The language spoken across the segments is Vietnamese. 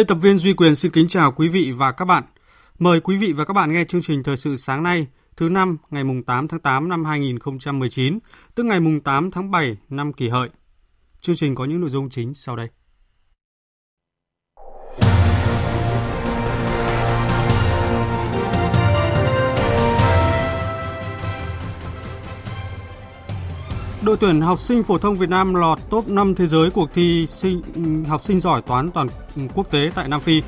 Biên tập viên Duy Quyền xin kính chào quý vị và các bạn. Mời quý vị và các bạn nghe chương trình thời sự sáng nay, thứ năm ngày mùng 8 tháng 8 năm 2019, tức ngày mùng 8 tháng 7 năm kỷ hợi. Chương trình có những nội dung chính sau đây. Đội tuyển học sinh phổ thông Việt Nam lọt top 5 thế giới cuộc thi sinh ừ, học sinh giỏi toán toàn ừ, quốc tế tại Nam Phi.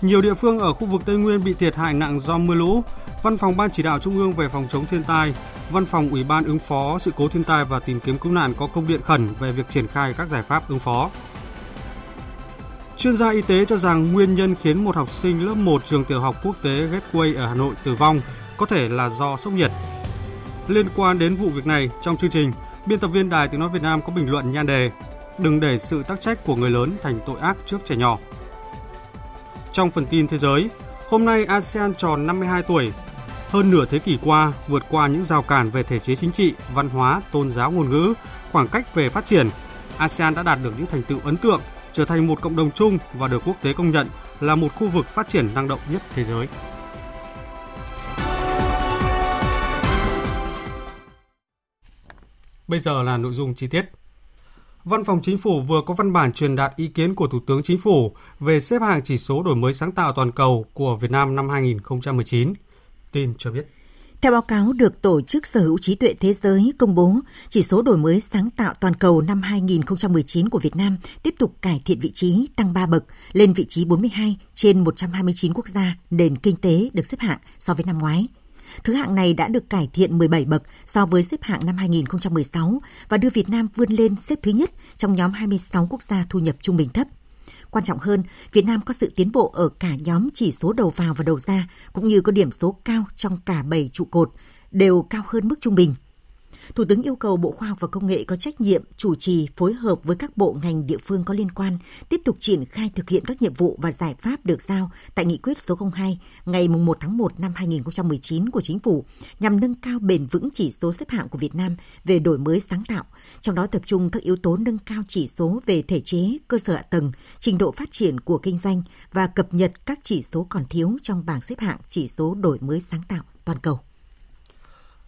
Nhiều địa phương ở khu vực Tây Nguyên bị thiệt hại nặng do mưa lũ. Văn phòng Ban chỉ đạo Trung ương về phòng chống thiên tai, Văn phòng Ủy ban ứng phó sự cố thiên tai và tìm kiếm cứu nạn có công điện khẩn về việc triển khai các giải pháp ứng phó. Chuyên gia y tế cho rằng nguyên nhân khiến một học sinh lớp 1 trường tiểu học quốc tế Gateway ở Hà Nội tử vong có thể là do sốc nhiệt. Liên quan đến vụ việc này, trong chương trình, biên tập viên Đài Tiếng Nói Việt Nam có bình luận nhan đề Đừng để sự tác trách của người lớn thành tội ác trước trẻ nhỏ. Trong phần tin thế giới, hôm nay ASEAN tròn 52 tuổi. Hơn nửa thế kỷ qua, vượt qua những rào cản về thể chế chính trị, văn hóa, tôn giáo ngôn ngữ, khoảng cách về phát triển, ASEAN đã đạt được những thành tựu ấn tượng, trở thành một cộng đồng chung và được quốc tế công nhận là một khu vực phát triển năng động nhất thế giới. Bây giờ là nội dung chi tiết. Văn phòng Chính phủ vừa có văn bản truyền đạt ý kiến của Thủ tướng Chính phủ về xếp hạng chỉ số đổi mới sáng tạo toàn cầu của Việt Nam năm 2019. Tin cho biết. Theo báo cáo được Tổ chức Sở hữu trí tuệ thế giới công bố, chỉ số đổi mới sáng tạo toàn cầu năm 2019 của Việt Nam tiếp tục cải thiện vị trí, tăng 3 bậc, lên vị trí 42 trên 129 quốc gia nền kinh tế được xếp hạng so với năm ngoái. Thứ hạng này đã được cải thiện 17 bậc so với xếp hạng năm 2016 và đưa Việt Nam vươn lên xếp thứ nhất trong nhóm 26 quốc gia thu nhập trung bình thấp. Quan trọng hơn, Việt Nam có sự tiến bộ ở cả nhóm chỉ số đầu vào và đầu ra, cũng như có điểm số cao trong cả 7 trụ cột, đều cao hơn mức trung bình – Thủ tướng yêu cầu Bộ Khoa học và Công nghệ có trách nhiệm chủ trì phối hợp với các bộ ngành địa phương có liên quan tiếp tục triển khai thực hiện các nhiệm vụ và giải pháp được giao tại nghị quyết số 02 ngày 1 tháng 1 năm 2019 của Chính phủ nhằm nâng cao bền vững chỉ số xếp hạng của Việt Nam về đổi mới sáng tạo, trong đó tập trung các yếu tố nâng cao chỉ số về thể chế, cơ sở hạ tầng, trình độ phát triển của kinh doanh và cập nhật các chỉ số còn thiếu trong bảng xếp hạng chỉ số đổi mới sáng tạo toàn cầu.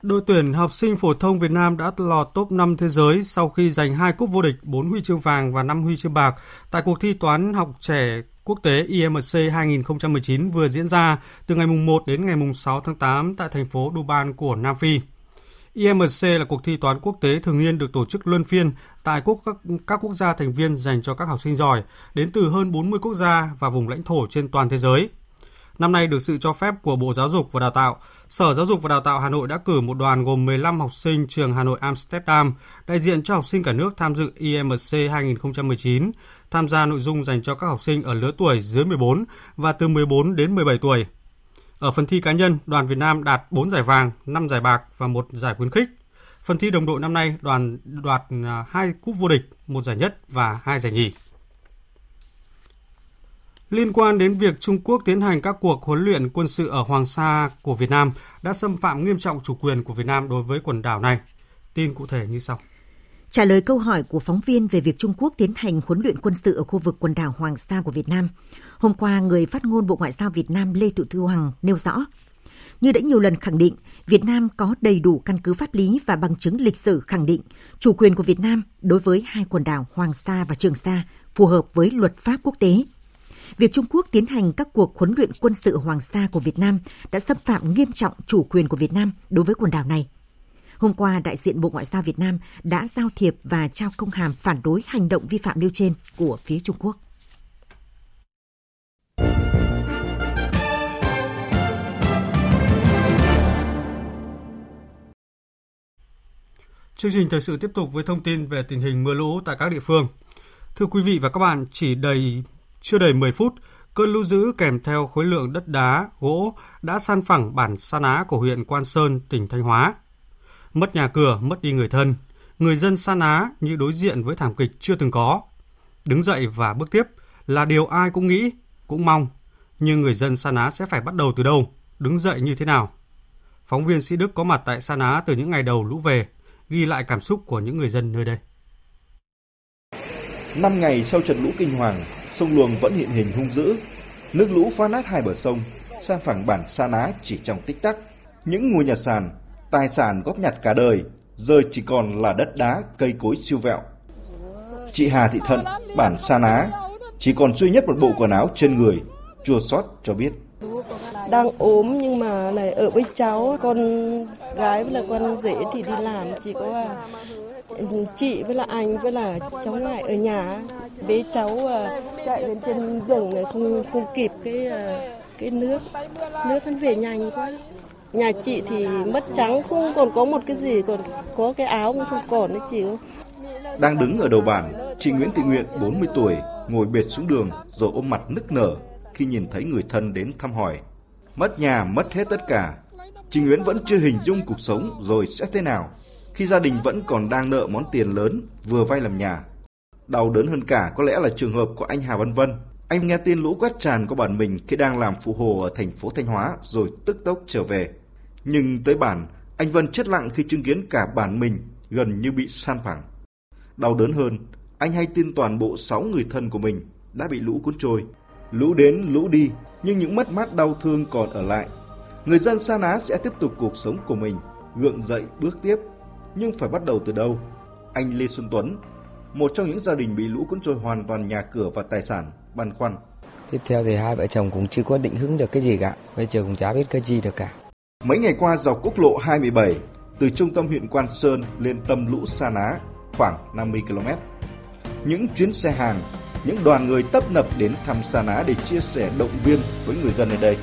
Đội tuyển học sinh phổ thông Việt Nam đã lọt top 5 thế giới sau khi giành hai cúp vô địch, 4 huy chương vàng và 5 huy chương bạc tại cuộc thi toán học trẻ quốc tế IMC 2019 vừa diễn ra từ ngày 1 đến ngày 6 tháng 8 tại thành phố Durban của Nam Phi. IMC là cuộc thi toán quốc tế thường niên được tổ chức luân phiên tại quốc các, các quốc gia thành viên dành cho các học sinh giỏi đến từ hơn 40 quốc gia và vùng lãnh thổ trên toàn thế giới – Năm nay được sự cho phép của Bộ Giáo dục và Đào tạo, Sở Giáo dục và Đào tạo Hà Nội đã cử một đoàn gồm 15 học sinh trường Hà Nội Amsterdam đại diện cho học sinh cả nước tham dự IMC 2019, tham gia nội dung dành cho các học sinh ở lứa tuổi dưới 14 và từ 14 đến 17 tuổi. Ở phần thi cá nhân, đoàn Việt Nam đạt 4 giải vàng, 5 giải bạc và một giải khuyến khích. Phần thi đồng đội năm nay, đoàn đoạt à, 2 cúp vô địch, một giải nhất và hai giải nhì. Liên quan đến việc Trung Quốc tiến hành các cuộc huấn luyện quân sự ở Hoàng Sa của Việt Nam đã xâm phạm nghiêm trọng chủ quyền của Việt Nam đối với quần đảo này. Tin cụ thể như sau. Trả lời câu hỏi của phóng viên về việc Trung Quốc tiến hành huấn luyện quân sự ở khu vực quần đảo Hoàng Sa của Việt Nam, hôm qua người phát ngôn Bộ Ngoại giao Việt Nam Lê Thị Thu Hằng nêu rõ, như đã nhiều lần khẳng định, Việt Nam có đầy đủ căn cứ pháp lý và bằng chứng lịch sử khẳng định chủ quyền của Việt Nam đối với hai quần đảo Hoàng Sa và Trường Sa phù hợp với luật pháp quốc tế việc Trung Quốc tiến hành các cuộc huấn luyện quân sự Hoàng Sa của Việt Nam đã xâm phạm nghiêm trọng chủ quyền của Việt Nam đối với quần đảo này. Hôm qua, đại diện Bộ Ngoại giao Việt Nam đã giao thiệp và trao công hàm phản đối hành động vi phạm nêu trên của phía Trung Quốc. Chương trình thời sự tiếp tục với thông tin về tình hình mưa lũ tại các địa phương. Thưa quý vị và các bạn, chỉ đầy chưa đầy 10 phút, cơn lũ dữ kèm theo khối lượng đất đá, gỗ đã san phẳng bản Sa Ná của huyện Quan Sơn, tỉnh Thanh Hóa. Mất nhà cửa, mất đi người thân, người dân Sa Ná như đối diện với thảm kịch chưa từng có. Đứng dậy và bước tiếp là điều ai cũng nghĩ, cũng mong. Nhưng người dân Sa Ná sẽ phải bắt đầu từ đâu, đứng dậy như thế nào? Phóng viên Sĩ Đức có mặt tại Sa Ná từ những ngày đầu lũ về, ghi lại cảm xúc của những người dân nơi đây. Năm ngày sau trận lũ kinh hoàng, sông Luồng vẫn hiện hình hung dữ. Nước lũ phá nát hai bờ sông, san phẳng bản Sa Ná chỉ trong tích tắc. Những ngôi nhà sàn, tài sản góp nhặt cả đời, giờ chỉ còn là đất đá, cây cối siêu vẹo. Chị Hà Thị Thận, bản Sa Ná, chỉ còn duy nhất một bộ quần áo trên người, chua xót cho biết. Đang ốm nhưng mà lại ở với cháu, con gái với là con rể thì đi làm, chỉ có à, chị với là anh với là cháu ngoại ở nhà bế cháu à, chạy lên trên rừng này không không kịp cái à, cái nước. Nước hắn về nhanh quá. Nhà chị thì mất trắng, không còn có một cái gì, còn có cái áo cũng không còn đấy chị đang đứng ở đầu bản chị Nguyễn Thị Nguyện 40 tuổi, ngồi bệt xuống đường, rồi ôm mặt nức nở khi nhìn thấy người thân đến thăm hỏi. Mất nhà, mất hết tất cả. Chị Nguyễn vẫn chưa hình dung cuộc sống rồi sẽ thế nào, khi gia đình vẫn còn đang nợ món tiền lớn, vừa vay làm nhà. Đau đớn hơn cả có lẽ là trường hợp của anh Hà Văn Vân. Anh nghe tin lũ quét tràn qua bản mình khi đang làm phụ hồ ở thành phố Thanh Hóa rồi tức tốc trở về. Nhưng tới bản, anh Vân chết lặng khi chứng kiến cả bản mình gần như bị san phẳng. Đau đớn hơn, anh hay tin toàn bộ 6 người thân của mình đã bị lũ cuốn trôi. Lũ đến, lũ đi, nhưng những mất mát đau thương còn ở lại. Người dân Sa Ná sẽ tiếp tục cuộc sống của mình, gượng dậy bước tiếp nhưng phải bắt đầu từ đâu? Anh Lê Xuân Tuấn, một trong những gia đình bị lũ cuốn trôi hoàn toàn nhà cửa và tài sản, băn khoăn. Tiếp theo thì hai vợ chồng cũng chưa có định hướng được cái gì cả, bây giờ cũng chả biết cái gì được cả. Mấy ngày qua dọc quốc lộ 27 từ trung tâm huyện Quan Sơn lên tâm lũ Sa Ná khoảng 50 km. Những chuyến xe hàng, những đoàn người tấp nập đến thăm Sa Ná để chia sẻ động viên với người dân ở đây.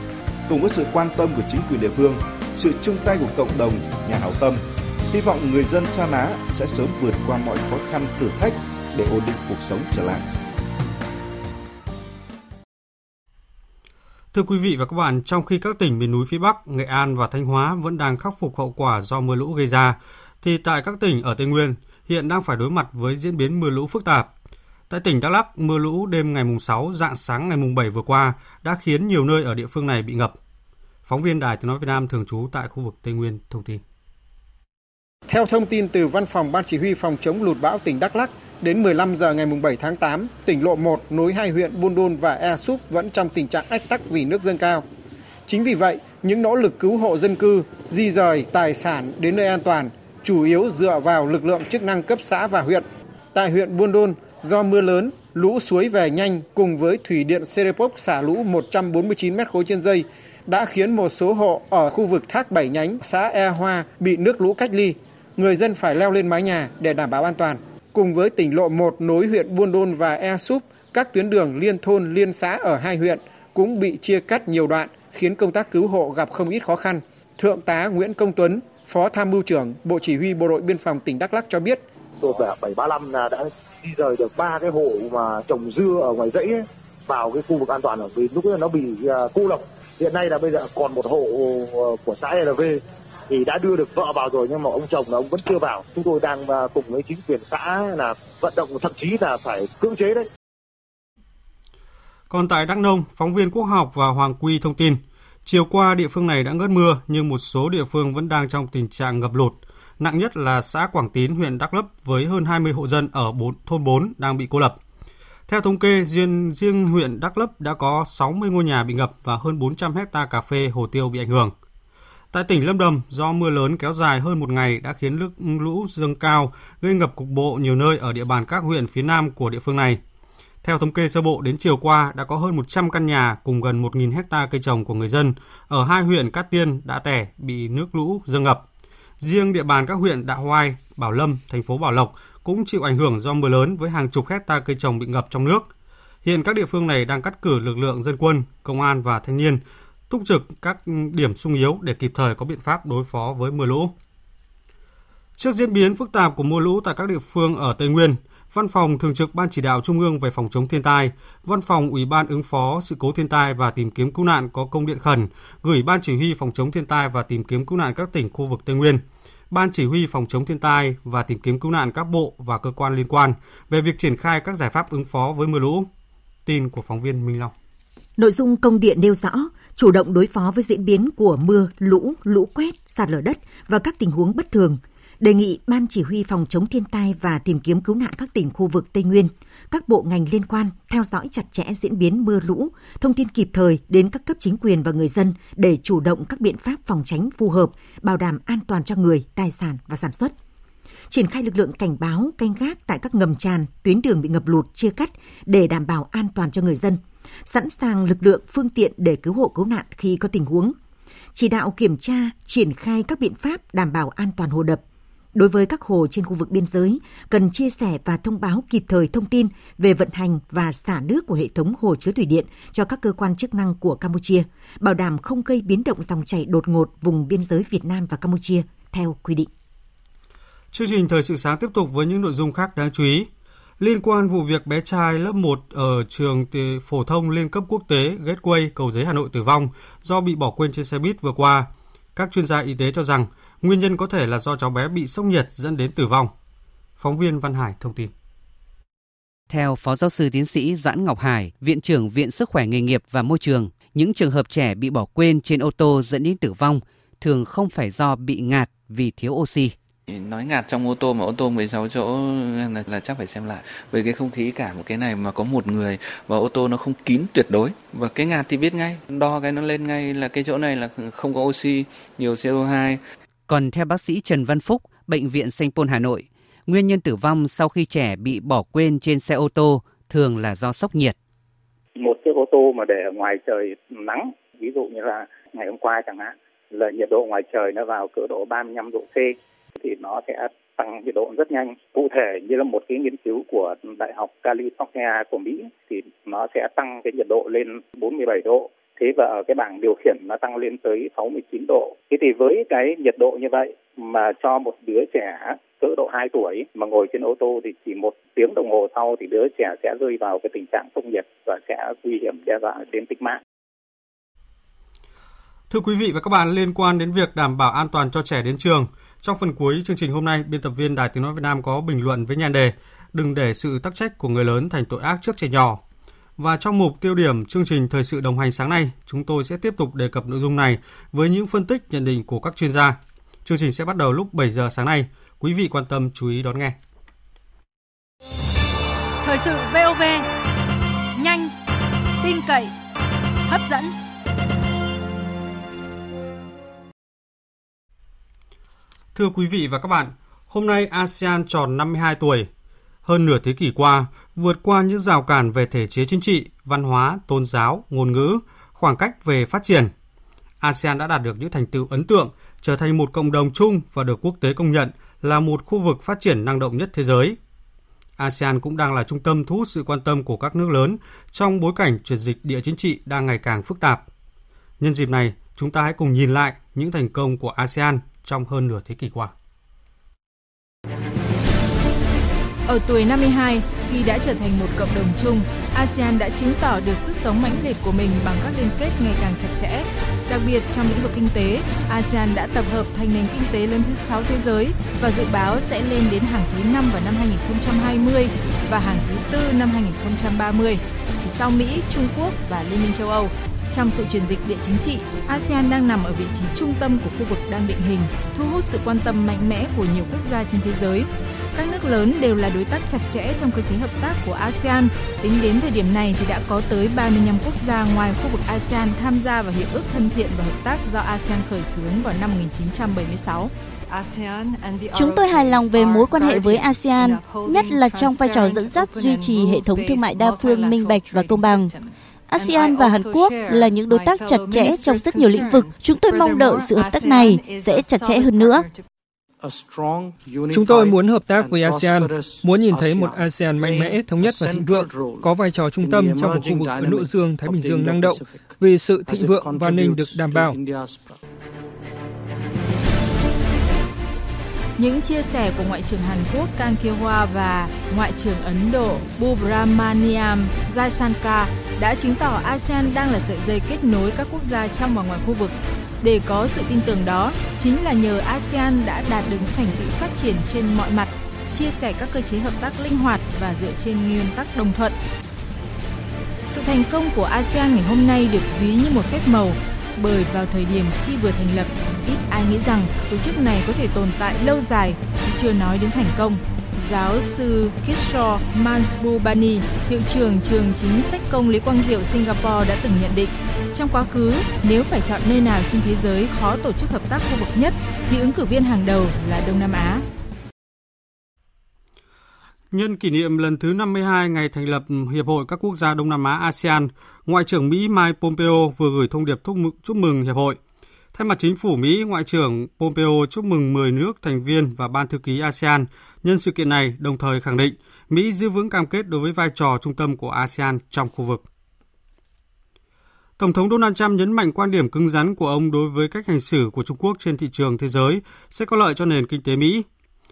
Cùng với sự quan tâm của chính quyền địa phương, sự chung tay của cộng đồng, nhà hảo tâm Hy vọng người dân Sa Ná sẽ sớm vượt qua mọi khó khăn thử thách để ổn định cuộc sống trở lại. Thưa quý vị và các bạn, trong khi các tỉnh miền núi phía Bắc, Nghệ An và Thanh Hóa vẫn đang khắc phục hậu quả do mưa lũ gây ra, thì tại các tỉnh ở Tây Nguyên hiện đang phải đối mặt với diễn biến mưa lũ phức tạp. Tại tỉnh Đắk Lắk, mưa lũ đêm ngày 6, dạng sáng ngày 7 vừa qua đã khiến nhiều nơi ở địa phương này bị ngập. Phóng viên Đài Tiếng Nói Việt Nam thường trú tại khu vực Tây Nguyên thông tin. Theo thông tin từ Văn phòng Ban Chỉ huy Phòng chống lụt bão tỉnh Đắk Lắk, đến 15 giờ ngày 7 tháng 8, tỉnh lộ 1 nối hai huyện Buôn Đôn và Ea Súp vẫn trong tình trạng ách tắc vì nước dâng cao. Chính vì vậy, những nỗ lực cứu hộ dân cư, di rời tài sản đến nơi an toàn chủ yếu dựa vào lực lượng chức năng cấp xã và huyện. Tại huyện Buôn Đôn, do mưa lớn, lũ suối về nhanh cùng với thủy điện Serepok xả lũ 149 m khối trên giây đã khiến một số hộ ở khu vực thác Bảy Nhánh, xã E Hoa bị nước lũ cách ly người dân phải leo lên mái nhà để đảm bảo an toàn. Cùng với tỉnh lộ 1 nối huyện Buôn Đôn và Ea Súp, các tuyến đường liên thôn liên xã ở hai huyện cũng bị chia cắt nhiều đoạn, khiến công tác cứu hộ gặp không ít khó khăn. Thượng tá Nguyễn Công Tuấn, Phó Tham mưu trưởng Bộ Chỉ huy Bộ đội Biên phòng tỉnh Đắk Lắk cho biết. Tổ 735 là đã di rời được ba cái hộ mà trồng dưa ở ngoài dãy vào cái khu vực an toàn ở vì lúc đó nó bị à, cô lập. Hiện nay là bây giờ còn một hộ à, của xã LV thì đã đưa được vợ vào rồi nhưng mà ông chồng là ông vẫn chưa vào chúng tôi đang à, cùng với chính quyền xã là vận động thậm chí là phải cưỡng chế đấy còn tại Đắk Nông, phóng viên Quốc học và Hoàng Quy thông tin, chiều qua địa phương này đã ngớt mưa nhưng một số địa phương vẫn đang trong tình trạng ngập lụt. Nặng nhất là xã Quảng Tín, huyện Đắk Lấp với hơn 20 hộ dân ở 4, thôn 4 đang bị cô lập. Theo thống kê, riêng, riêng huyện Đắk Lấp đã có 60 ngôi nhà bị ngập và hơn 400 hecta cà phê, hồ tiêu bị ảnh hưởng. Tại tỉnh Lâm Đồng, do mưa lớn kéo dài hơn một ngày đã khiến nước lũ dâng cao, gây ngập cục bộ nhiều nơi ở địa bàn các huyện phía nam của địa phương này. Theo thống kê sơ bộ, đến chiều qua đã có hơn 100 căn nhà cùng gần 1.000 hecta cây trồng của người dân ở hai huyện Cát Tiên, Đã Tẻ bị nước lũ dâng ngập. Riêng địa bàn các huyện Đạ Hoai, Bảo Lâm, thành phố Bảo Lộc cũng chịu ảnh hưởng do mưa lớn với hàng chục hecta cây trồng bị ngập trong nước. Hiện các địa phương này đang cắt cử lực lượng dân quân, công an và thanh niên túc trực các điểm sung yếu để kịp thời có biện pháp đối phó với mưa lũ. Trước diễn biến phức tạp của mưa lũ tại các địa phương ở Tây Nguyên, Văn phòng Thường trực Ban Chỉ đạo Trung ương về phòng chống thiên tai, Văn phòng Ủy ban ứng phó sự cố thiên tai và tìm kiếm cứu nạn có công điện khẩn gửi Ban Chỉ huy phòng chống thiên tai và tìm kiếm cứu nạn các tỉnh khu vực Tây Nguyên, Ban Chỉ huy phòng chống thiên tai và tìm kiếm cứu nạn các bộ và cơ quan liên quan về việc triển khai các giải pháp ứng phó với mưa lũ. Tin của phóng viên Minh Long. Nội dung công điện nêu rõ, chủ động đối phó với diễn biến của mưa, lũ, lũ quét, sạt lở đất và các tình huống bất thường, đề nghị Ban Chỉ huy phòng chống thiên tai và tìm kiếm cứu nạn các tỉnh khu vực Tây Nguyên, các bộ ngành liên quan theo dõi chặt chẽ diễn biến mưa lũ, thông tin kịp thời đến các cấp chính quyền và người dân để chủ động các biện pháp phòng tránh phù hợp, bảo đảm an toàn cho người, tài sản và sản xuất. Triển khai lực lượng cảnh báo, canh gác tại các ngầm tràn, tuyến đường bị ngập lụt, chia cắt để đảm bảo an toàn cho người dân, sẵn sàng lực lượng, phương tiện để cứu hộ cứu nạn khi có tình huống. Chỉ đạo kiểm tra, triển khai các biện pháp đảm bảo an toàn hồ đập, Đối với các hồ trên khu vực biên giới, cần chia sẻ và thông báo kịp thời thông tin về vận hành và xả nước của hệ thống hồ chứa thủy điện cho các cơ quan chức năng của Campuchia, bảo đảm không gây biến động dòng chảy đột ngột vùng biên giới Việt Nam và Campuchia theo quy định. Chương trình Thời sự sáng tiếp tục với những nội dung khác đáng chú ý. Liên quan vụ việc bé trai lớp 1 ở trường phổ thông liên cấp quốc tế Gateway Cầu Giấy Hà Nội tử vong do bị bỏ quên trên xe buýt vừa qua, các chuyên gia y tế cho rằng Nguyên nhân có thể là do cháu bé bị sốc nhiệt dẫn đến tử vong. Phóng viên Văn Hải thông tin. Theo Phó Giáo sư Tiến sĩ Doãn Ngọc Hải, Viện trưởng Viện Sức khỏe Nghề nghiệp và Môi trường, những trường hợp trẻ bị bỏ quên trên ô tô dẫn đến tử vong thường không phải do bị ngạt vì thiếu oxy. Nói ngạt trong ô tô mà ô tô 16 chỗ là, là chắc phải xem lại. Với cái không khí cả một cái này mà có một người và ô tô nó không kín tuyệt đối. Và cái ngạt thì biết ngay, đo cái nó lên ngay là cái chỗ này là không có oxy, nhiều CO2. Còn theo bác sĩ Trần Văn Phúc, Bệnh viện Sanh Pôn Hà Nội, nguyên nhân tử vong sau khi trẻ bị bỏ quên trên xe ô tô thường là do sốc nhiệt. Một chiếc ô tô mà để ở ngoài trời nắng, ví dụ như là ngày hôm qua chẳng hạn, là nhiệt độ ngoài trời nó vào cỡ độ 35 độ C thì nó sẽ tăng nhiệt độ rất nhanh. Cụ thể như là một cái nghiên cứu của Đại học California của Mỹ thì nó sẽ tăng cái nhiệt độ lên 47 độ thế và ở cái bảng điều khiển nó tăng lên tới 69 độ. Thế thì với cái nhiệt độ như vậy mà cho một đứa trẻ cỡ độ 2 tuổi mà ngồi trên ô tô thì chỉ một tiếng đồng hồ sau thì đứa trẻ sẽ rơi vào cái tình trạng sốc nhiệt và sẽ nguy hiểm đe dọa đến tính mạng. Thưa quý vị và các bạn, liên quan đến việc đảm bảo an toàn cho trẻ đến trường, trong phần cuối chương trình hôm nay, biên tập viên Đài Tiếng Nói Việt Nam có bình luận với nhan đề Đừng để sự tắc trách của người lớn thành tội ác trước trẻ nhỏ và trong mục tiêu điểm chương trình Thời sự đồng hành sáng nay, chúng tôi sẽ tiếp tục đề cập nội dung này với những phân tích nhận định của các chuyên gia. Chương trình sẽ bắt đầu lúc 7 giờ sáng nay. Quý vị quan tâm chú ý đón nghe. Thời sự VOV, nhanh, tin cậy, hấp dẫn. Thưa quý vị và các bạn, hôm nay ASEAN tròn 52 tuổi, hơn nửa thế kỷ qua, vượt qua những rào cản về thể chế chính trị, văn hóa, tôn giáo, ngôn ngữ, khoảng cách về phát triển. ASEAN đã đạt được những thành tựu ấn tượng, trở thành một cộng đồng chung và được quốc tế công nhận là một khu vực phát triển năng động nhất thế giới. ASEAN cũng đang là trung tâm thu hút sự quan tâm của các nước lớn trong bối cảnh chuyển dịch địa chính trị đang ngày càng phức tạp. Nhân dịp này, chúng ta hãy cùng nhìn lại những thành công của ASEAN trong hơn nửa thế kỷ qua. Ở tuổi 52, khi đã trở thành một cộng đồng chung, ASEAN đã chứng tỏ được sức sống mãnh liệt của mình bằng các liên kết ngày càng chặt chẽ. Đặc biệt trong lĩnh vực kinh tế, ASEAN đã tập hợp thành nền kinh tế lớn thứ 6 thế giới và dự báo sẽ lên đến hàng thứ 5 vào năm 2020 và hàng thứ tư năm 2030, chỉ sau Mỹ, Trung Quốc và Liên minh châu Âu. Trong sự chuyển dịch địa chính trị, ASEAN đang nằm ở vị trí trung tâm của khu vực đang định hình, thu hút sự quan tâm mạnh mẽ của nhiều quốc gia trên thế giới. Các nước lớn đều là đối tác chặt chẽ trong cơ chế hợp tác của ASEAN. Tính đến thời điểm này thì đã có tới 35 quốc gia ngoài khu vực ASEAN tham gia vào hiệp ước thân thiện và hợp tác do ASEAN khởi xướng vào năm 1976. Chúng tôi hài lòng về mối quan hệ với ASEAN, nhất là trong vai trò dẫn dắt duy trì hệ thống thương mại đa phương minh bạch và công bằng. ASEAN và Hàn Quốc là những đối tác chặt chẽ trong rất nhiều lĩnh vực. Chúng tôi mong đợi sự hợp tác này sẽ chặt chẽ hơn nữa. Chúng tôi muốn hợp tác với ASEAN, muốn nhìn thấy một ASEAN mạnh mẽ, thống nhất và thịnh vượng, có vai trò trung tâm trong một khu vực Ấn Độ Dương-Thái Bình Dương năng động, vì sự thịnh vượng và an ninh được đảm bảo. Những chia sẻ của Ngoại trưởng Hàn Quốc Kang Kyo-hwa và Ngoại trưởng Ấn Độ Subramaniam Jaisankar đã chứng tỏ ASEAN đang là sợi dây kết nối các quốc gia trong và ngoài khu vực. Để có sự tin tưởng đó, chính là nhờ ASEAN đã đạt được thành tựu phát triển trên mọi mặt, chia sẻ các cơ chế hợp tác linh hoạt và dựa trên nguyên tắc đồng thuận. Sự thành công của ASEAN ngày hôm nay được ví như một phép màu bởi vào thời điểm khi vừa thành lập, ít ai nghĩ rằng tổ chức này có thể tồn tại lâu dài, chứ chưa nói đến thành công. Giáo sư Kishore Mansbubani, hiệu trưởng trường chính sách công Lý Quang Diệu Singapore đã từng nhận định, trong quá khứ, nếu phải chọn nơi nào trên thế giới khó tổ chức hợp tác khu vực nhất, thì ứng cử viên hàng đầu là Đông Nam Á. Nhân kỷ niệm lần thứ 52 ngày thành lập Hiệp hội các quốc gia Đông Nam Á ASEAN, Ngoại trưởng Mỹ Mike Pompeo vừa gửi thông điệp chúc mừng Hiệp hội. Thay mặt chính phủ Mỹ, Ngoại trưởng Pompeo chúc mừng 10 nước thành viên và Ban thư ký ASEAN nhân sự kiện này, đồng thời khẳng định Mỹ giữ vững cam kết đối với vai trò trung tâm của ASEAN trong khu vực. Tổng thống Donald Trump nhấn mạnh quan điểm cứng rắn của ông đối với cách hành xử của Trung Quốc trên thị trường thế giới sẽ có lợi cho nền kinh tế Mỹ.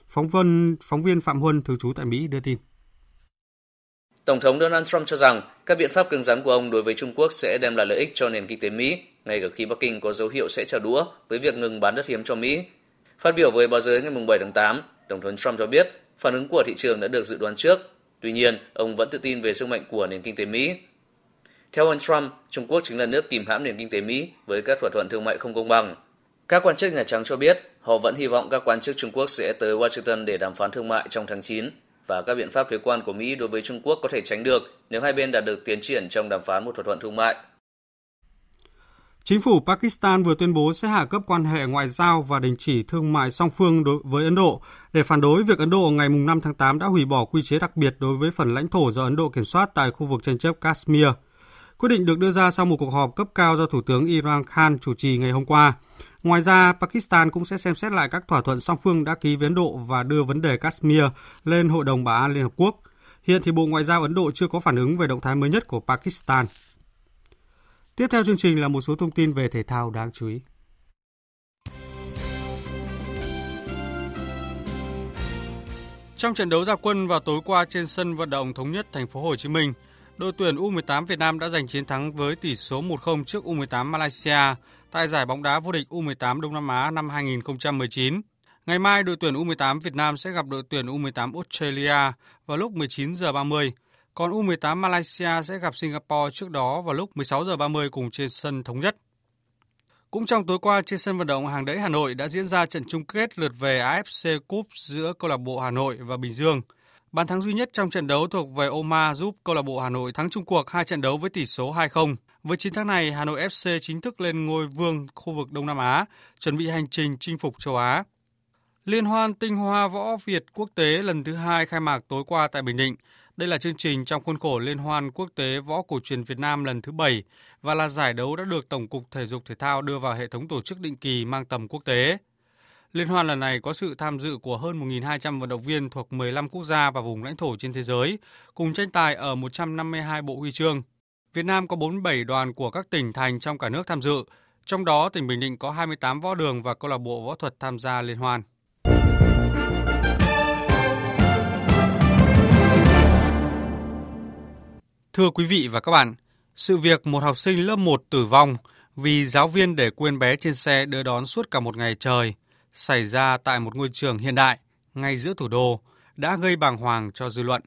Phóng viên, phóng viên Phạm Huân, thường trú tại Mỹ đưa tin. Tổng thống Donald Trump cho rằng các biện pháp cứng rắn của ông đối với Trung Quốc sẽ đem lại lợi ích cho nền kinh tế Mỹ, ngay cả khi Bắc Kinh có dấu hiệu sẽ trả đũa với việc ngừng bán đất hiếm cho Mỹ. Phát biểu với báo giới ngày 7 tháng 8, Tổng thống Trump cho biết phản ứng của thị trường đã được dự đoán trước. Tuy nhiên, ông vẫn tự tin về sức mạnh của nền kinh tế Mỹ. Theo ông Trump, Trung Quốc chính là nước kìm hãm nền kinh tế Mỹ với các thỏa thuận thương mại không công bằng. Các quan chức Nhà Trắng cho biết họ vẫn hy vọng các quan chức Trung Quốc sẽ tới Washington để đàm phán thương mại trong tháng 9 và các biện pháp thuế quan của Mỹ đối với Trung Quốc có thể tránh được nếu hai bên đạt được tiến triển trong đàm phán một thỏa thuận thương mại. Chính phủ Pakistan vừa tuyên bố sẽ hạ cấp quan hệ ngoại giao và đình chỉ thương mại song phương đối với Ấn Độ để phản đối việc Ấn Độ ngày 5 tháng 8 đã hủy bỏ quy chế đặc biệt đối với phần lãnh thổ do Ấn Độ kiểm soát tại khu vực tranh chấp Kashmir. Quyết định được đưa ra sau một cuộc họp cấp cao do Thủ tướng Iran Khan chủ trì ngày hôm qua. Ngoài ra, Pakistan cũng sẽ xem xét lại các thỏa thuận song phương đã ký với Ấn Độ và đưa vấn đề Kashmir lên Hội đồng Bảo an Liên Hợp Quốc. Hiện thì Bộ Ngoại giao Ấn Độ chưa có phản ứng về động thái mới nhất của Pakistan. Tiếp theo chương trình là một số thông tin về thể thao đáng chú ý. Trong trận đấu ra quân vào tối qua trên sân vận động thống nhất thành phố Hồ Chí Minh, đội tuyển U18 Việt Nam đã giành chiến thắng với tỷ số 1-0 trước U18 Malaysia tại giải bóng đá vô địch U18 Đông Nam Á năm 2019. Ngày mai, đội tuyển U18 Việt Nam sẽ gặp đội tuyển U18 Australia vào lúc 19 giờ 30, còn U18 Malaysia sẽ gặp Singapore trước đó vào lúc 16 giờ 30 cùng trên sân thống nhất. Cũng trong tối qua trên sân vận động Hàng Đẫy Hà Nội đã diễn ra trận chung kết lượt về AFC Cup giữa câu lạc bộ Hà Nội và Bình Dương. Bàn thắng duy nhất trong trận đấu thuộc về Oma giúp câu lạc bộ Hà Nội thắng chung cuộc hai trận đấu với tỷ số 2-0. Với chiến thắng này, Hà Nội FC chính thức lên ngôi vương khu vực Đông Nam Á, chuẩn bị hành trình chinh phục châu Á. Liên hoan tinh hoa võ Việt quốc tế lần thứ hai khai mạc tối qua tại Bình Định. Đây là chương trình trong khuôn khổ Liên hoan quốc tế võ cổ truyền Việt Nam lần thứ 7 và là giải đấu đã được Tổng cục Thể dục Thể thao đưa vào hệ thống tổ chức định kỳ mang tầm quốc tế. Liên hoan lần này có sự tham dự của hơn 1.200 vận động viên thuộc 15 quốc gia và vùng lãnh thổ trên thế giới, cùng tranh tài ở 152 bộ huy chương. Việt Nam có 47 đoàn của các tỉnh thành trong cả nước tham dự, trong đó tỉnh Bình Định có 28 võ đường và câu lạc bộ võ thuật tham gia liên hoan. Thưa quý vị và các bạn, sự việc một học sinh lớp 1 tử vong vì giáo viên để quên bé trên xe đưa đón suốt cả một ngày trời xảy ra tại một ngôi trường hiện đại ngay giữa thủ đô đã gây bàng hoàng cho dư luận.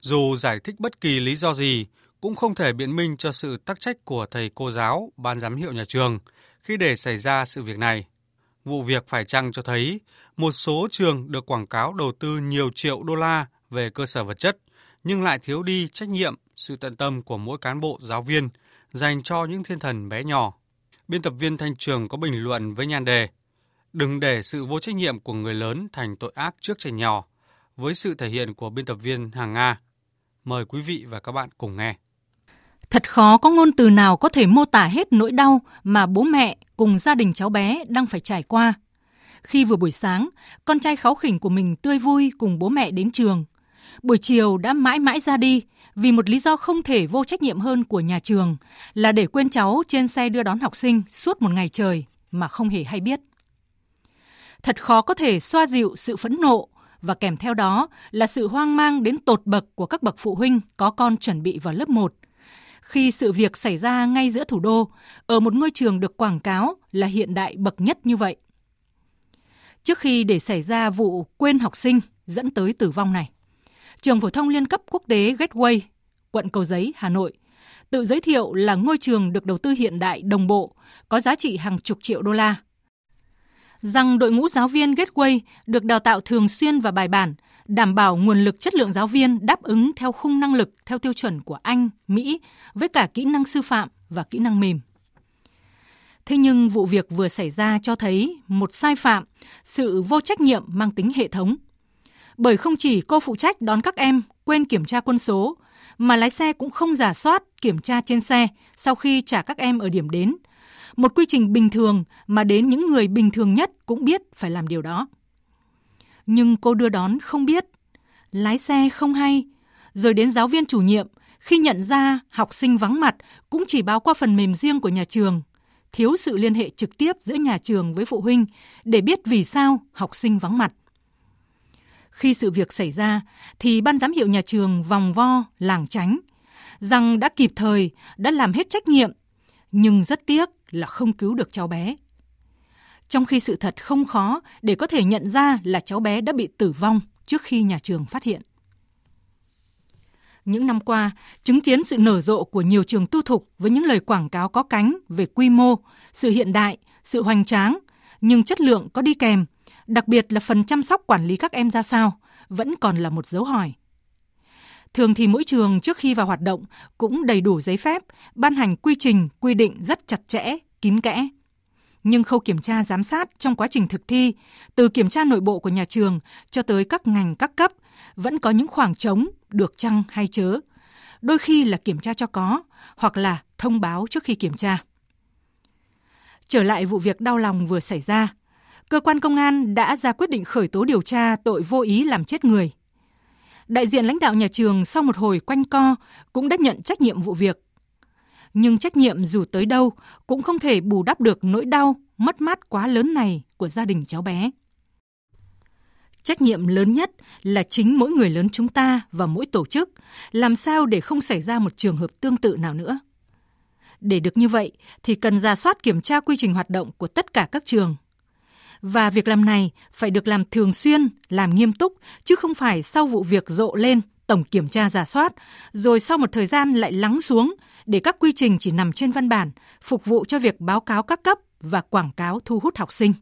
Dù giải thích bất kỳ lý do gì, cũng không thể biện minh cho sự tắc trách của thầy cô giáo, ban giám hiệu nhà trường khi để xảy ra sự việc này. Vụ việc phải chăng cho thấy một số trường được quảng cáo đầu tư nhiều triệu đô la về cơ sở vật chất nhưng lại thiếu đi trách nhiệm, sự tận tâm của mỗi cán bộ giáo viên dành cho những thiên thần bé nhỏ. Biên tập viên Thanh Trường có bình luận với nhan đề Đừng để sự vô trách nhiệm của người lớn thành tội ác trước trẻ nhỏ với sự thể hiện của biên tập viên Hàng Nga. Mời quý vị và các bạn cùng nghe. Thật khó có ngôn từ nào có thể mô tả hết nỗi đau mà bố mẹ cùng gia đình cháu bé đang phải trải qua. Khi vừa buổi sáng, con trai kháu khỉnh của mình tươi vui cùng bố mẹ đến trường. Buổi chiều đã mãi mãi ra đi vì một lý do không thể vô trách nhiệm hơn của nhà trường là để quên cháu trên xe đưa đón học sinh suốt một ngày trời mà không hề hay biết. Thật khó có thể xoa dịu sự phẫn nộ và kèm theo đó là sự hoang mang đến tột bậc của các bậc phụ huynh có con chuẩn bị vào lớp 1. Khi sự việc xảy ra ngay giữa thủ đô, ở một ngôi trường được quảng cáo là hiện đại bậc nhất như vậy. Trước khi để xảy ra vụ quên học sinh dẫn tới tử vong này, trường phổ thông liên cấp quốc tế Gateway, quận Cầu Giấy, Hà Nội, tự giới thiệu là ngôi trường được đầu tư hiện đại đồng bộ, có giá trị hàng chục triệu đô la. Rằng đội ngũ giáo viên Gateway được đào tạo thường xuyên và bài bản, đảm bảo nguồn lực chất lượng giáo viên đáp ứng theo khung năng lực theo tiêu chuẩn của Anh, Mỹ với cả kỹ năng sư phạm và kỹ năng mềm. Thế nhưng vụ việc vừa xảy ra cho thấy một sai phạm, sự vô trách nhiệm mang tính hệ thống. Bởi không chỉ cô phụ trách đón các em quên kiểm tra quân số, mà lái xe cũng không giả soát kiểm tra trên xe sau khi trả các em ở điểm đến. Một quy trình bình thường mà đến những người bình thường nhất cũng biết phải làm điều đó. Nhưng cô đưa đón không biết, lái xe không hay, rồi đến giáo viên chủ nhiệm khi nhận ra học sinh vắng mặt cũng chỉ báo qua phần mềm riêng của nhà trường, thiếu sự liên hệ trực tiếp giữa nhà trường với phụ huynh để biết vì sao học sinh vắng mặt. Khi sự việc xảy ra thì ban giám hiệu nhà trường vòng vo, làng tránh, rằng đã kịp thời, đã làm hết trách nhiệm, nhưng rất tiếc là không cứu được cháu bé. Trong khi sự thật không khó để có thể nhận ra là cháu bé đã bị tử vong trước khi nhà trường phát hiện. Những năm qua, chứng kiến sự nở rộ của nhiều trường tư thục với những lời quảng cáo có cánh về quy mô, sự hiện đại, sự hoành tráng, nhưng chất lượng có đi kèm đặc biệt là phần chăm sóc quản lý các em ra sao, vẫn còn là một dấu hỏi. Thường thì mỗi trường trước khi vào hoạt động cũng đầy đủ giấy phép, ban hành quy trình, quy định rất chặt chẽ, kín kẽ. Nhưng khâu kiểm tra giám sát trong quá trình thực thi, từ kiểm tra nội bộ của nhà trường cho tới các ngành các cấp, vẫn có những khoảng trống được chăng hay chớ. Đôi khi là kiểm tra cho có, hoặc là thông báo trước khi kiểm tra. Trở lại vụ việc đau lòng vừa xảy ra, cơ quan công an đã ra quyết định khởi tố điều tra tội vô ý làm chết người. Đại diện lãnh đạo nhà trường sau một hồi quanh co cũng đã nhận trách nhiệm vụ việc. Nhưng trách nhiệm dù tới đâu cũng không thể bù đắp được nỗi đau, mất mát quá lớn này của gia đình cháu bé. Trách nhiệm lớn nhất là chính mỗi người lớn chúng ta và mỗi tổ chức, làm sao để không xảy ra một trường hợp tương tự nào nữa. Để được như vậy thì cần ra soát kiểm tra quy trình hoạt động của tất cả các trường – và việc làm này phải được làm thường xuyên, làm nghiêm túc, chứ không phải sau vụ việc rộ lên tổng kiểm tra giả soát, rồi sau một thời gian lại lắng xuống để các quy trình chỉ nằm trên văn bản, phục vụ cho việc báo cáo các cấp và quảng cáo thu hút học sinh.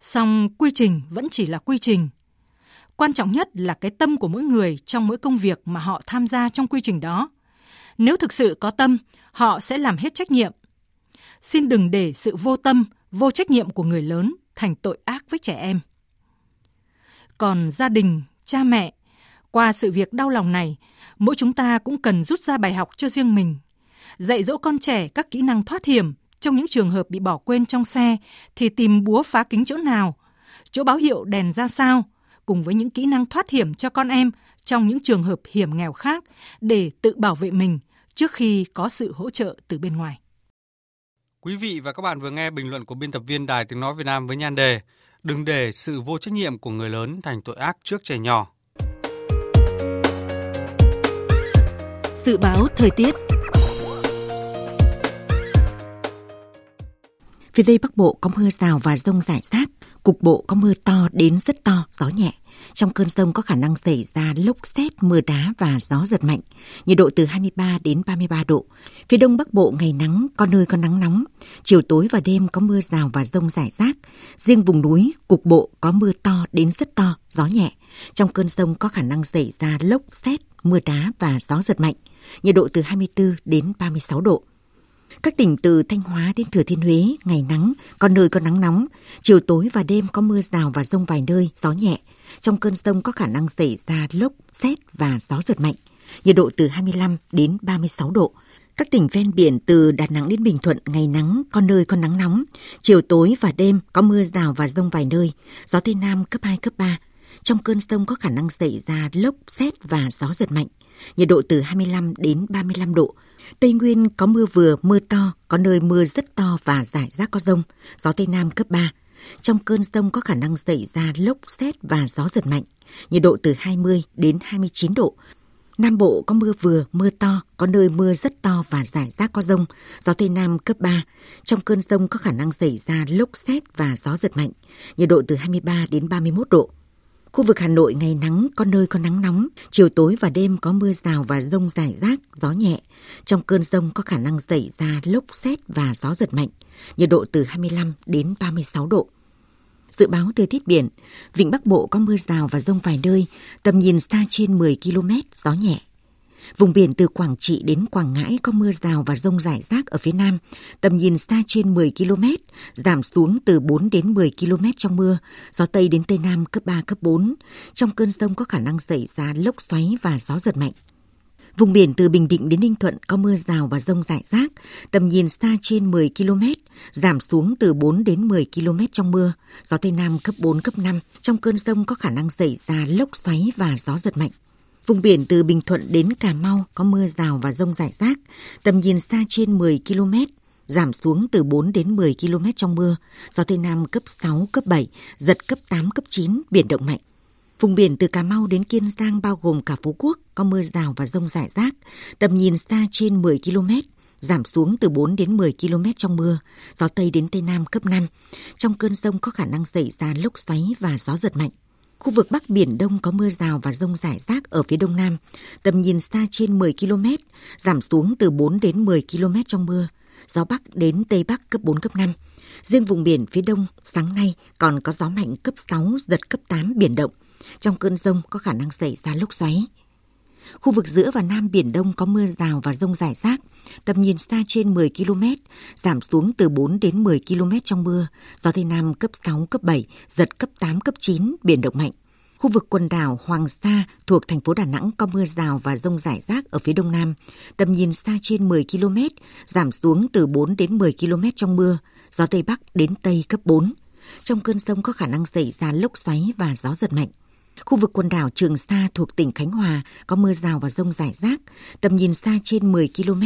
Song quy trình vẫn chỉ là quy trình. Quan trọng nhất là cái tâm của mỗi người trong mỗi công việc mà họ tham gia trong quy trình đó. Nếu thực sự có tâm, họ sẽ làm hết trách nhiệm. Xin đừng để sự vô tâm, vô trách nhiệm của người lớn thành tội ác với trẻ em. Còn gia đình, cha mẹ, qua sự việc đau lòng này, mỗi chúng ta cũng cần rút ra bài học cho riêng mình, dạy dỗ con trẻ các kỹ năng thoát hiểm trong những trường hợp bị bỏ quên trong xe thì tìm búa phá kính chỗ nào, chỗ báo hiệu đèn ra sao, cùng với những kỹ năng thoát hiểm cho con em trong những trường hợp hiểm nghèo khác để tự bảo vệ mình trước khi có sự hỗ trợ từ bên ngoài. Quý vị và các bạn vừa nghe bình luận của biên tập viên Đài Tiếng Nói Việt Nam với nhan đề Đừng để sự vô trách nhiệm của người lớn thành tội ác trước trẻ nhỏ. Dự báo thời tiết Phía Tây Bắc Bộ có mưa rào và rông rải rác, cục bộ có mưa to đến rất to, gió nhẹ. Trong cơn rông có khả năng xảy ra lốc xét, mưa đá và gió giật mạnh. Nhiệt độ từ 23 đến 33 độ. Phía đông bắc bộ ngày nắng, có nơi có nắng nóng. Chiều tối và đêm có mưa rào và rông rải rác. Riêng vùng núi, cục bộ có mưa to đến rất to, gió nhẹ. Trong cơn rông có khả năng xảy ra lốc xét, mưa đá và gió giật mạnh. Nhiệt độ từ 24 đến 36 độ. Các tỉnh từ Thanh Hóa đến Thừa Thiên Huế, ngày nắng, có nơi có nắng nóng. Chiều tối và đêm có mưa rào và rông vài nơi, gió nhẹ. Trong cơn rông có khả năng xảy ra lốc, xét và gió giật mạnh. Nhiệt độ từ 25 đến 36 độ. Các tỉnh ven biển từ Đà Nẵng đến Bình Thuận ngày nắng, có nơi có nắng nóng. Chiều tối và đêm có mưa rào và rông vài nơi. Gió Tây Nam cấp 2, cấp 3. Trong cơn rông có khả năng xảy ra lốc, xét và gió giật mạnh. Nhiệt độ từ 25 đến 35 độ. Tây Nguyên có mưa vừa, mưa to, có nơi mưa rất to và rải rác có rông. Gió Tây Nam cấp 3. Trong cơn rông có khả năng xảy ra lốc, xét và gió giật mạnh. Nhiệt độ từ 20 đến 29 độ. Nam Bộ có mưa vừa, mưa to, có nơi mưa rất to và rải rác có rông, gió Tây Nam cấp 3. Trong cơn rông có khả năng xảy ra lốc xét và gió giật mạnh, nhiệt độ từ 23 đến 31 độ. Khu vực Hà Nội ngày nắng, có nơi có nắng nóng, chiều tối và đêm có mưa rào và rông rải rác, gió nhẹ. Trong cơn rông có khả năng xảy ra lốc xét và gió giật mạnh, nhiệt độ từ 25 đến 36 độ. Dự báo thời tiết biển, vịnh Bắc Bộ có mưa rào và rông vài nơi, tầm nhìn xa trên 10 km, gió nhẹ. Vùng biển từ Quảng Trị đến Quảng Ngãi có mưa rào và rông rải rác ở phía Nam, tầm nhìn xa trên 10 km, giảm xuống từ 4 đến 10 km trong mưa, gió Tây đến Tây Nam cấp 3, cấp 4. Trong cơn rông có khả năng xảy ra lốc xoáy và gió giật mạnh. Vùng biển từ Bình Định đến Ninh Thuận có mưa rào và rông rải rác, tầm nhìn xa trên 10 km, giảm xuống từ 4 đến 10 km trong mưa, gió Tây Nam cấp 4, cấp 5. Trong cơn rông có khả năng xảy ra lốc xoáy và gió giật mạnh. Vùng biển từ Bình Thuận đến Cà Mau có mưa rào và rông rải rác, tầm nhìn xa trên 10 km, giảm xuống từ 4 đến 10 km trong mưa, gió Tây Nam cấp 6, cấp 7, giật cấp 8, cấp 9, biển động mạnh. Vùng biển từ Cà Mau đến Kiên Giang bao gồm cả Phú Quốc có mưa rào và rông rải rác, tầm nhìn xa trên 10 km, giảm xuống từ 4 đến 10 km trong mưa, gió Tây đến Tây Nam cấp 5. Trong cơn rông có khả năng xảy ra lốc xoáy và gió giật mạnh. Khu vực Bắc Biển Đông có mưa rào và rông rải rác ở phía Đông Nam, tầm nhìn xa trên 10 km, giảm xuống từ 4 đến 10 km trong mưa, gió Bắc đến Tây Bắc cấp 4, cấp 5. Riêng vùng biển phía Đông, sáng nay còn có gió mạnh cấp 6, giật cấp 8, biển động. Trong cơn rông có khả năng xảy ra lốc xoáy. Khu vực giữa và Nam Biển Đông có mưa rào và rông rải rác, tầm nhìn xa trên 10 km, giảm xuống từ 4 đến 10 km trong mưa, gió Tây Nam cấp 6, cấp 7, giật cấp 8, cấp 9, biển động mạnh. Khu vực quần đảo Hoàng Sa thuộc thành phố Đà Nẵng có mưa rào và rông rải rác ở phía đông nam, tầm nhìn xa trên 10 km, giảm xuống từ 4 đến 10 km trong mưa, gió Tây Bắc đến Tây cấp 4. Trong cơn rông có khả năng xảy ra lốc xoáy và gió giật mạnh. Khu vực quần đảo Trường Sa thuộc tỉnh Khánh Hòa có mưa rào và rông rải rác, tầm nhìn xa trên 10 km,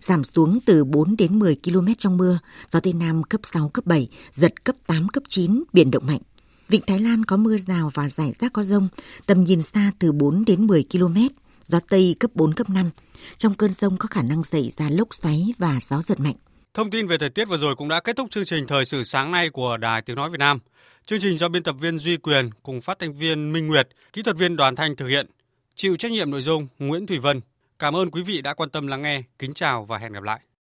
giảm xuống từ 4 đến 10 km trong mưa, gió Tây Nam cấp 6, cấp 7, giật cấp 8, cấp 9, biển động mạnh. Vịnh Thái Lan có mưa rào và rải rác có rông, tầm nhìn xa từ 4 đến 10 km, gió Tây cấp 4, cấp 5. Trong cơn rông có khả năng xảy ra lốc xoáy và gió giật mạnh. Thông tin về thời tiết vừa rồi cũng đã kết thúc chương trình Thời sự sáng nay của Đài Tiếng Nói Việt Nam. Chương trình do biên tập viên Duy Quyền cùng phát thanh viên Minh Nguyệt, kỹ thuật viên Đoàn Thanh thực hiện. Chịu trách nhiệm nội dung Nguyễn Thủy Vân. Cảm ơn quý vị đã quan tâm lắng nghe. Kính chào và hẹn gặp lại.